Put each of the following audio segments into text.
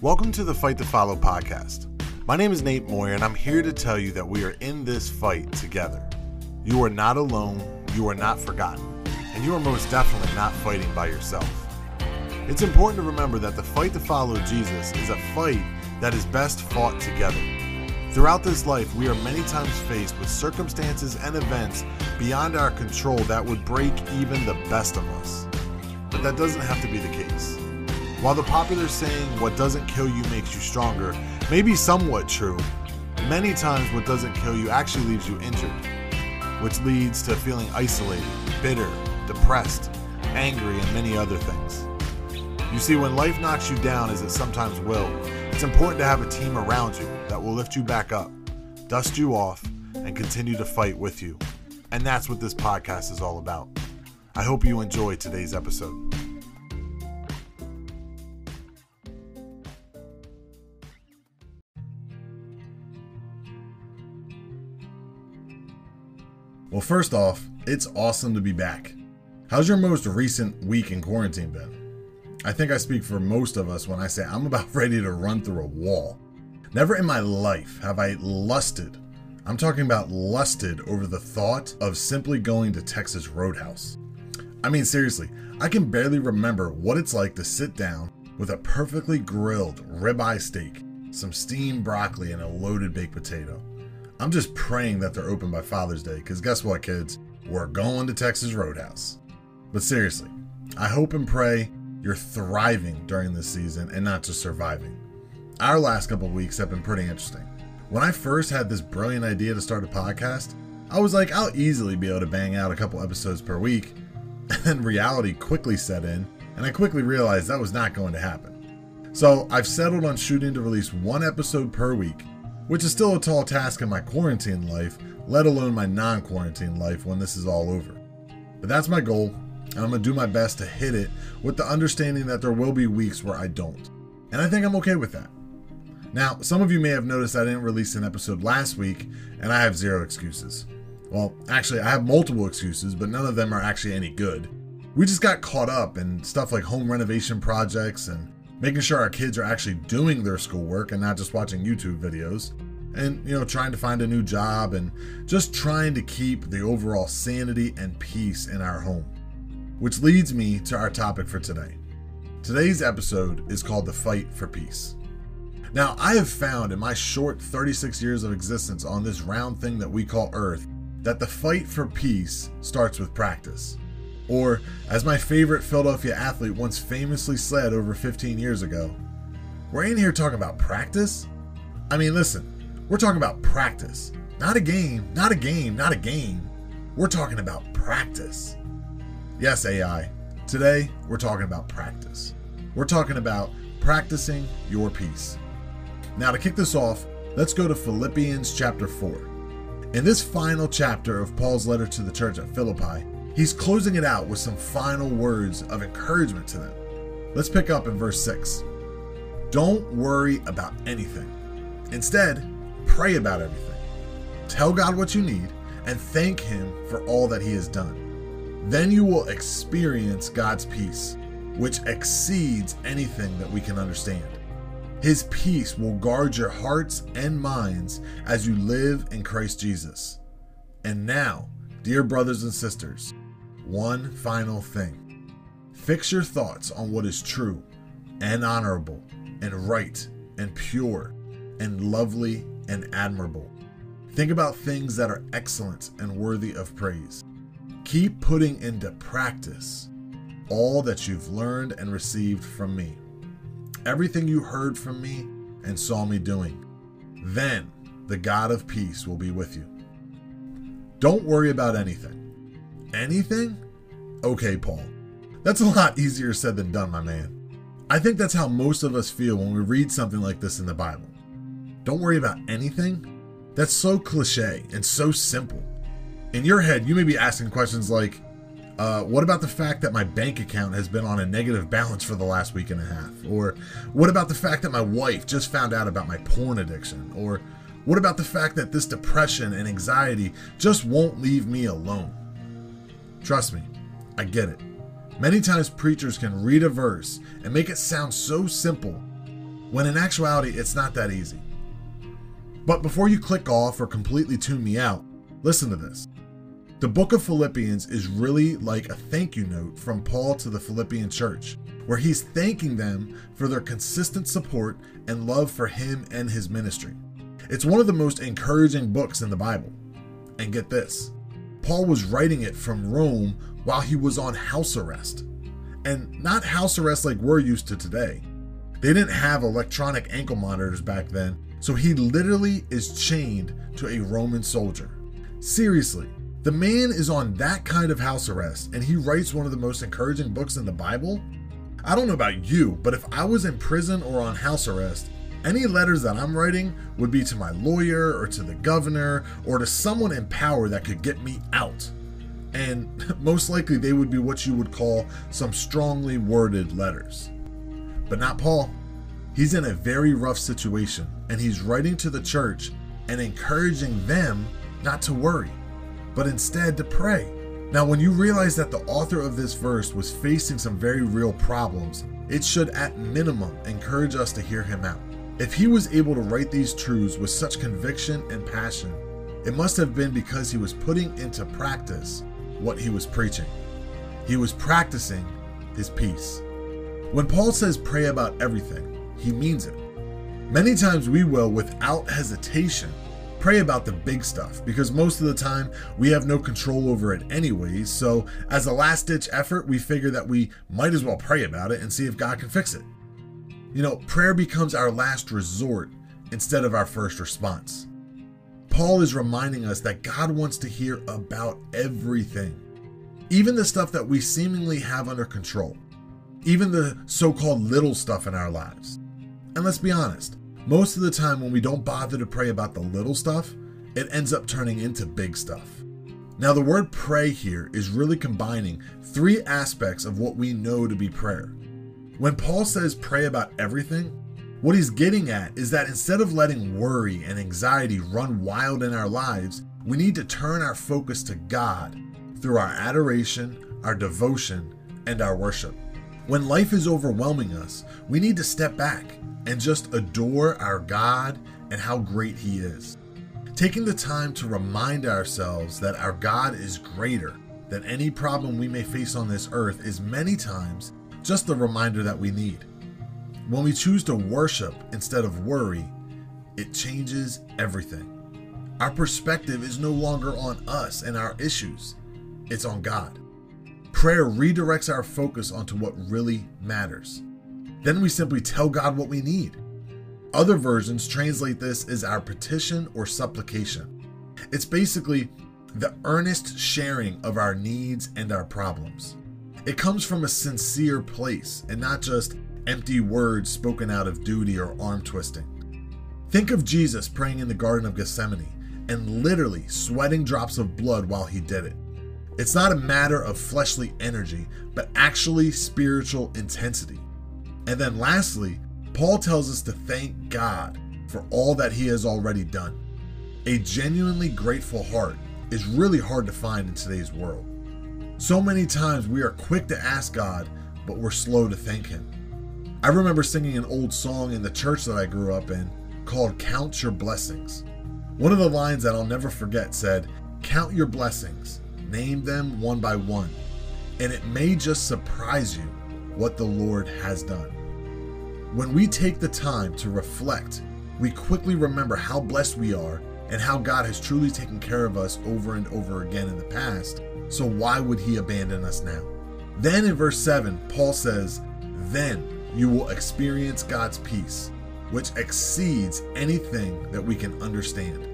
Welcome to the Fight to Follow podcast. My name is Nate Moyer, and I'm here to tell you that we are in this fight together. You are not alone, you are not forgotten, and you are most definitely not fighting by yourself. It's important to remember that the fight to follow Jesus is a fight that is best fought together. Throughout this life, we are many times faced with circumstances and events beyond our control that would break even the best of us. But that doesn't have to be the case. While the popular saying, what doesn't kill you makes you stronger, may be somewhat true, many times what doesn't kill you actually leaves you injured, which leads to feeling isolated, bitter, depressed, angry, and many other things. You see, when life knocks you down, as it sometimes will, it's important to have a team around you that will lift you back up, dust you off, and continue to fight with you. And that's what this podcast is all about. I hope you enjoy today's episode. Well, first off, it's awesome to be back. How's your most recent week in quarantine been? I think I speak for most of us when I say I'm about ready to run through a wall. Never in my life have I lusted, I'm talking about lusted over the thought of simply going to Texas Roadhouse. I mean, seriously, I can barely remember what it's like to sit down with a perfectly grilled ribeye steak, some steamed broccoli, and a loaded baked potato. I'm just praying that they're open by Father's Day, because guess what, kids? We're going to Texas Roadhouse. But seriously, I hope and pray you're thriving during this season and not just surviving. Our last couple weeks have been pretty interesting. When I first had this brilliant idea to start a podcast, I was like, I'll easily be able to bang out a couple episodes per week. And then reality quickly set in, and I quickly realized that was not going to happen. So I've settled on shooting to release one episode per week which is still a tall task in my quarantine life, let alone my non quarantine life when this is all over. But that's my goal, and I'm gonna do my best to hit it with the understanding that there will be weeks where I don't. And I think I'm okay with that. Now, some of you may have noticed I didn't release an episode last week, and I have zero excuses. Well, actually, I have multiple excuses, but none of them are actually any good. We just got caught up in stuff like home renovation projects and making sure our kids are actually doing their schoolwork and not just watching YouTube videos, and you know, trying to find a new job and just trying to keep the overall sanity and peace in our home. Which leads me to our topic for today. Today's episode is called The Fight for Peace. Now, I have found in my short 36 years of existence on this round thing that we call Earth that the fight for peace starts with practice. Or, as my favorite Philadelphia athlete once famously said over 15 years ago, we're in here talking about practice? I mean, listen, we're talking about practice. Not a game, not a game, not a game. We're talking about practice. Yes, AI. Today, we're talking about practice. We're talking about practicing your peace. Now, to kick this off, let's go to Philippians chapter 4. In this final chapter of Paul's letter to the church at Philippi, He's closing it out with some final words of encouragement to them. Let's pick up in verse 6. Don't worry about anything. Instead, pray about everything. Tell God what you need and thank Him for all that He has done. Then you will experience God's peace, which exceeds anything that we can understand. His peace will guard your hearts and minds as you live in Christ Jesus. And now, dear brothers and sisters, one final thing. Fix your thoughts on what is true and honorable and right and pure and lovely and admirable. Think about things that are excellent and worthy of praise. Keep putting into practice all that you've learned and received from me, everything you heard from me and saw me doing. Then the God of peace will be with you. Don't worry about anything anything? Okay, Paul. That's a lot easier said than done, my man. I think that's how most of us feel when we read something like this in the Bible. Don't worry about anything? That's so cliche and so simple. In your head, you may be asking questions like, uh, what about the fact that my bank account has been on a negative balance for the last week and a half? Or what about the fact that my wife just found out about my porn addiction? Or what about the fact that this depression and anxiety just won't leave me alone? Trust me, I get it. Many times preachers can read a verse and make it sound so simple, when in actuality, it's not that easy. But before you click off or completely tune me out, listen to this. The book of Philippians is really like a thank you note from Paul to the Philippian church, where he's thanking them for their consistent support and love for him and his ministry. It's one of the most encouraging books in the Bible. And get this Paul was writing it from Rome while he was on house arrest. And not house arrest like we're used to today. They didn't have electronic ankle monitors back then, so he literally is chained to a Roman soldier. Seriously, the man is on that kind of house arrest and he writes one of the most encouraging books in the Bible? I don't know about you, but if I was in prison or on house arrest, any letters that I'm writing would be to my lawyer or to the governor or to someone in power that could get me out. And most likely they would be what you would call some strongly worded letters. But not Paul. He's in a very rough situation and he's writing to the church and encouraging them not to worry, but instead to pray. Now, when you realize that the author of this verse was facing some very real problems, it should at minimum encourage us to hear him out. If he was able to write these truths with such conviction and passion, it must have been because he was putting into practice what he was preaching. He was practicing his peace. When Paul says pray about everything, he means it. Many times we will, without hesitation, pray about the big stuff because most of the time we have no control over it anyways. So, as a last ditch effort, we figure that we might as well pray about it and see if God can fix it. You know, prayer becomes our last resort instead of our first response. Paul is reminding us that God wants to hear about everything, even the stuff that we seemingly have under control, even the so called little stuff in our lives. And let's be honest, most of the time when we don't bother to pray about the little stuff, it ends up turning into big stuff. Now, the word pray here is really combining three aspects of what we know to be prayer when Paul says pray about everything, what he's getting at is that instead of letting worry and anxiety run wild in our lives, we need to turn our focus to God through our adoration, our devotion, and our worship. When life is overwhelming us, we need to step back and just adore our God and how great He is. Taking the time to remind ourselves that our God is greater than any problem we may face on this earth is many times just the reminder that we need. When we choose to worship instead of worry, it changes everything. Our perspective is no longer on us and our issues, it's on God. Prayer redirects our focus onto what really matters. Then we simply tell God what we need. Other versions translate this as our petition or supplication. It's basically the earnest sharing of our needs and our problems. It comes from a sincere place and not just empty words spoken out of duty or arm twisting. Think of Jesus praying in the Garden of Gethsemane and literally sweating drops of blood while he did it. It's not a matter of fleshly energy, but actually spiritual intensity. And then lastly, Paul tells us to thank God for all that he has already done. A genuinely grateful heart is really hard to find in today's world. So many times we are quick to ask God, but we're slow to thank Him. I remember singing an old song in the church that I grew up in called Count Your Blessings. One of the lines that I'll never forget said, Count your blessings, name them one by one, and it may just surprise you what the Lord has done. When we take the time to reflect, we quickly remember how blessed we are and how God has truly taken care of us over and over again in the past so why would he abandon us now? Then in verse 7, Paul says, Then you will experience God's peace, which exceeds anything that we can understand.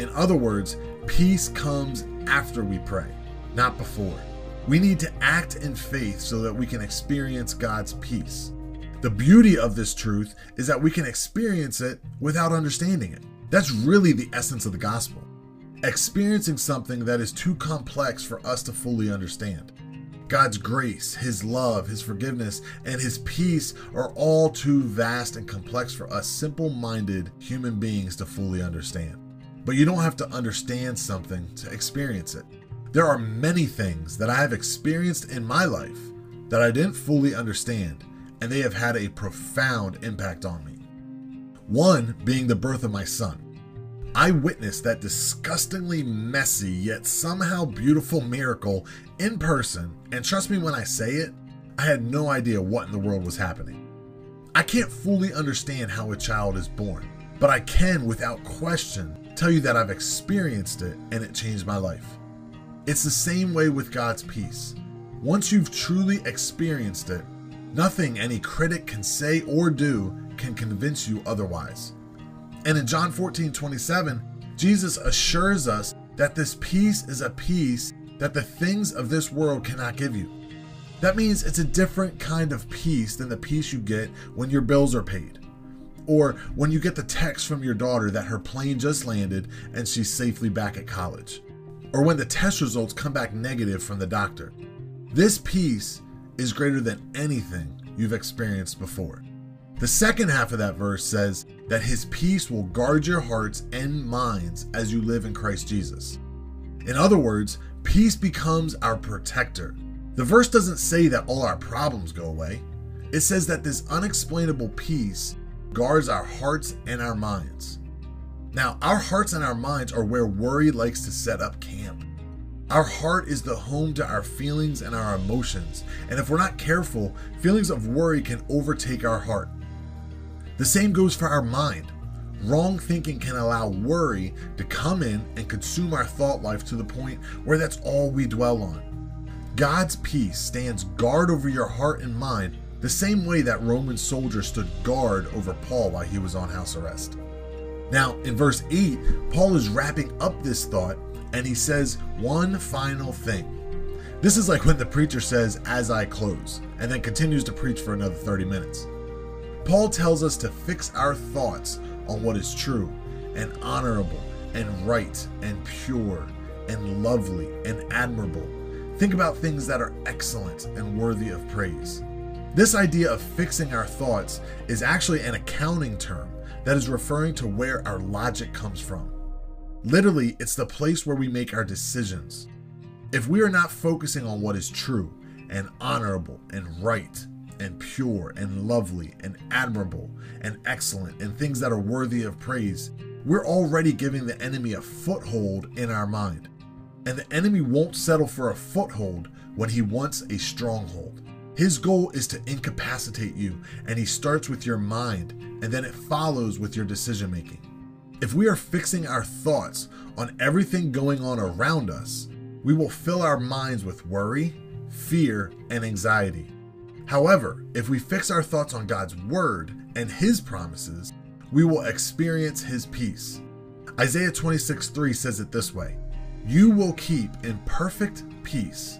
In other words, peace comes after we pray, not before. We need to act in faith so that we can experience God's peace. The beauty of this truth is that we can experience it without understanding it. That's really the essence of the gospel experiencing something that is too complex for us to fully understand. God's grace, His love, His forgiveness, and His peace are all too vast and complex for us simple minded human beings to fully understand. But you don't have to understand something to experience it. There are many things that I have experienced in my life that I didn't fully understand, and they have had a profound impact on me. One being the birth of my son. I witnessed that disgustingly messy yet somehow beautiful miracle in person, and trust me when I say it, I had no idea what in the world was happening. I can't fully understand how a child is born, but I can, without question, tell you that I've experienced it and it changed my life. It's the same way with God's peace. Once you've truly experienced it, nothing any critic can say or do can convince you otherwise. And in John 14 27, Jesus assures us that this peace is a peace that the things of this world cannot give you. That means it's a different kind of peace than the peace you get when your bills are paid or when you get the text from your daughter that her plane just landed and she's safely back at college, or when the test results come back negative from the doctor. This peace is greater than anything you've experienced before. The second half of that verse says that his peace will guard your hearts and minds as you live in Christ Jesus. In other words, peace becomes our protector. The verse doesn't say that all our problems go away. It says that this unexplainable peace guards our hearts and our minds. Now, our hearts and our minds are where worry likes to set up camp. Our heart is the home to our feelings and our emotions, and if we're not careful, feelings of worry can overtake our heart. The same goes for our mind. Wrong thinking can allow worry to come in and consume our thought life to the point where that's all we dwell on. God's peace stands guard over your heart and mind the same way that Roman soldiers stood guard over Paul while he was on house arrest. Now, in verse 8, Paul is wrapping up this thought and he says one final thing. This is like when the preacher says, as I close, and then continues to preach for another 30 minutes. Paul tells us to fix our thoughts on what is true and honorable and right and pure and lovely and admirable. Think about things that are excellent and worthy of praise. This idea of fixing our thoughts is actually an accounting term that is referring to where our logic comes from. Literally, it's the place where we make our decisions. If we are not focusing on what is true and honorable and right and pure and lovely and admirable and excellent and things that are worthy of praise, we're already giving the enemy a foothold in our mind. And the enemy won't settle for a foothold when he wants a stronghold. His goal is to incapacitate you, and he starts with your mind, and then it follows with your decision making. If we are fixing our thoughts on everything going on around us, we will fill our minds with worry, fear, and anxiety. However, if we fix our thoughts on God's word and his promises, we will experience his peace. Isaiah 26 3 says it this way You will keep in perfect peace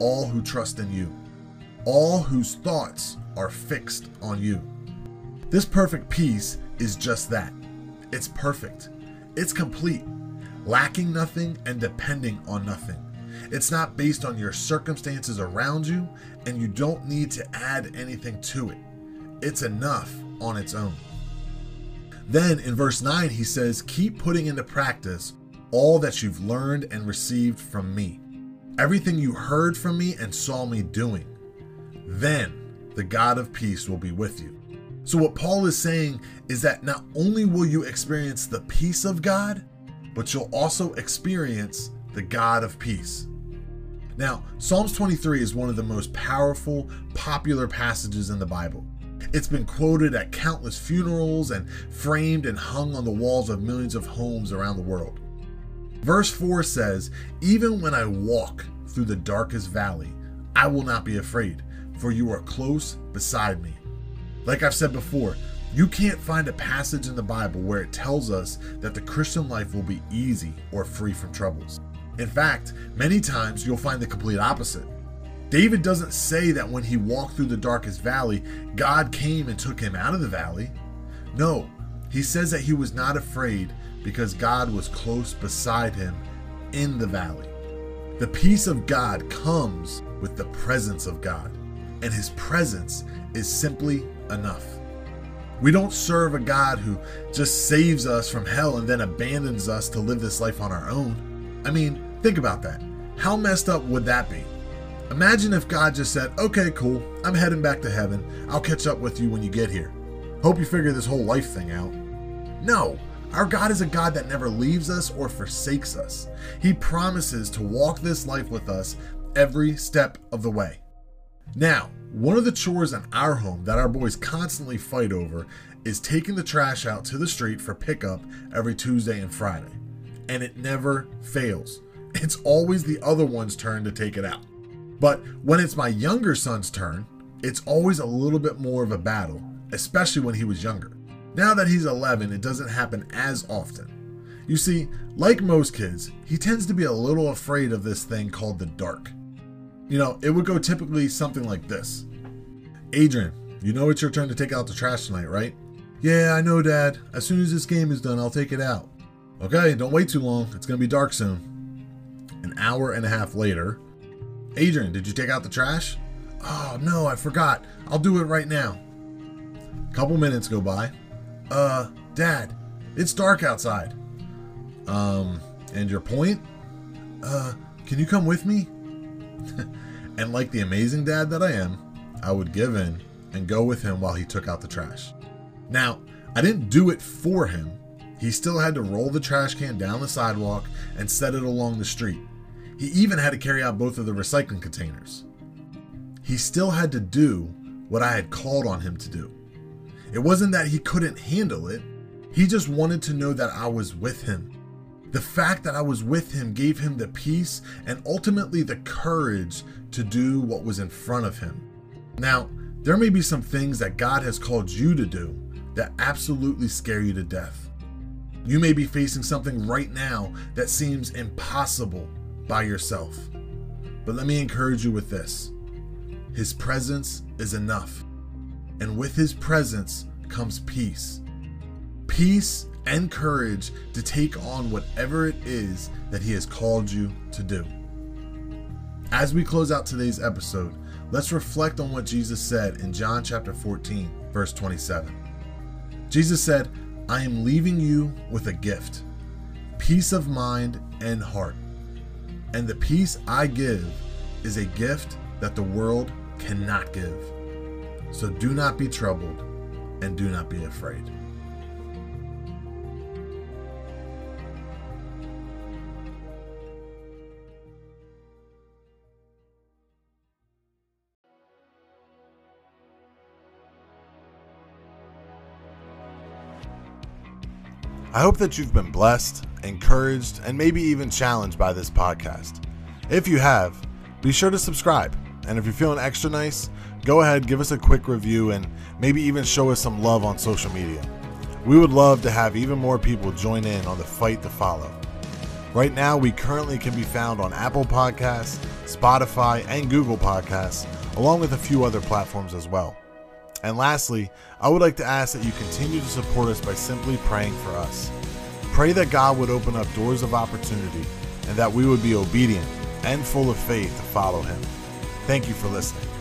all who trust in you all whose thoughts are fixed on you. This perfect peace is just that it's perfect, it's complete, lacking nothing and depending on nothing. It's not based on your circumstances around you, and you don't need to add anything to it. It's enough on its own. Then in verse 9, he says, Keep putting into practice all that you've learned and received from me, everything you heard from me and saw me doing then the God of peace will be with you. So, what Paul is saying is that not only will you experience the peace of God, but you'll also experience the God of peace. Now, Psalms 23 is one of the most powerful, popular passages in the Bible. It's been quoted at countless funerals and framed and hung on the walls of millions of homes around the world. Verse 4 says, Even when I walk through the darkest valley, I will not be afraid, for you are close beside me. Like I've said before, you can't find a passage in the Bible where it tells us that the Christian life will be easy or free from troubles. In fact, many times you'll find the complete opposite. David doesn't say that when he walked through the darkest valley, God came and took him out of the valley. No, he says that he was not afraid because God was close beside him in the valley. The peace of God comes with the presence of God and his presence is simply enough. We don't serve a God who just saves us from hell and then abandons us to live this life on our own. I mean, think about that. How messed up would that be? Imagine if God just said, okay, cool, I'm heading back to heaven. I'll catch up with you when you get here. Hope you figure this whole life thing out. No, our God is a God that never leaves us or forsakes us. He promises to walk this life with us every step of the way. Now, one of the chores in our home that our boys constantly fight over is taking the trash out to the street for pickup every Tuesday and Friday. And it never fails. It's always the other one's turn to take it out. But when it's my younger son's turn, it's always a little bit more of a battle, especially when he was younger. Now that he's 11, it doesn't happen as often. You see, like most kids, he tends to be a little afraid of this thing called the dark. You know, it would go typically something like this Adrian, you know it's your turn to take out the trash tonight, right? Yeah, I know, Dad. As soon as this game is done, I'll take it out. Okay, don't wait too long. It's gonna be dark soon. An hour and a half later, Adrian, did you take out the trash? Oh, no, I forgot. I'll do it right now. A couple minutes go by. Uh, Dad, it's dark outside. Um, and your point? Uh, can you come with me? and like the amazing dad that I am, I would give in and go with him while he took out the trash. Now, I didn't do it for him. He still had to roll the trash can down the sidewalk and set it along the street. He even had to carry out both of the recycling containers. He still had to do what I had called on him to do. It wasn't that he couldn't handle it, he just wanted to know that I was with him. The fact that I was with him gave him the peace and ultimately the courage to do what was in front of him. Now, there may be some things that God has called you to do that absolutely scare you to death. You may be facing something right now that seems impossible by yourself. But let me encourage you with this His presence is enough. And with His presence comes peace. Peace and courage to take on whatever it is that He has called you to do. As we close out today's episode, let's reflect on what Jesus said in John chapter 14, verse 27. Jesus said, I am leaving you with a gift peace of mind and heart. And the peace I give is a gift that the world cannot give. So do not be troubled and do not be afraid. I hope that you've been blessed, encouraged, and maybe even challenged by this podcast. If you have, be sure to subscribe. And if you're feeling extra nice, go ahead, give us a quick review, and maybe even show us some love on social media. We would love to have even more people join in on the fight to follow. Right now, we currently can be found on Apple Podcasts, Spotify, and Google Podcasts, along with a few other platforms as well. And lastly, I would like to ask that you continue to support us by simply praying for us. Pray that God would open up doors of opportunity and that we would be obedient and full of faith to follow Him. Thank you for listening.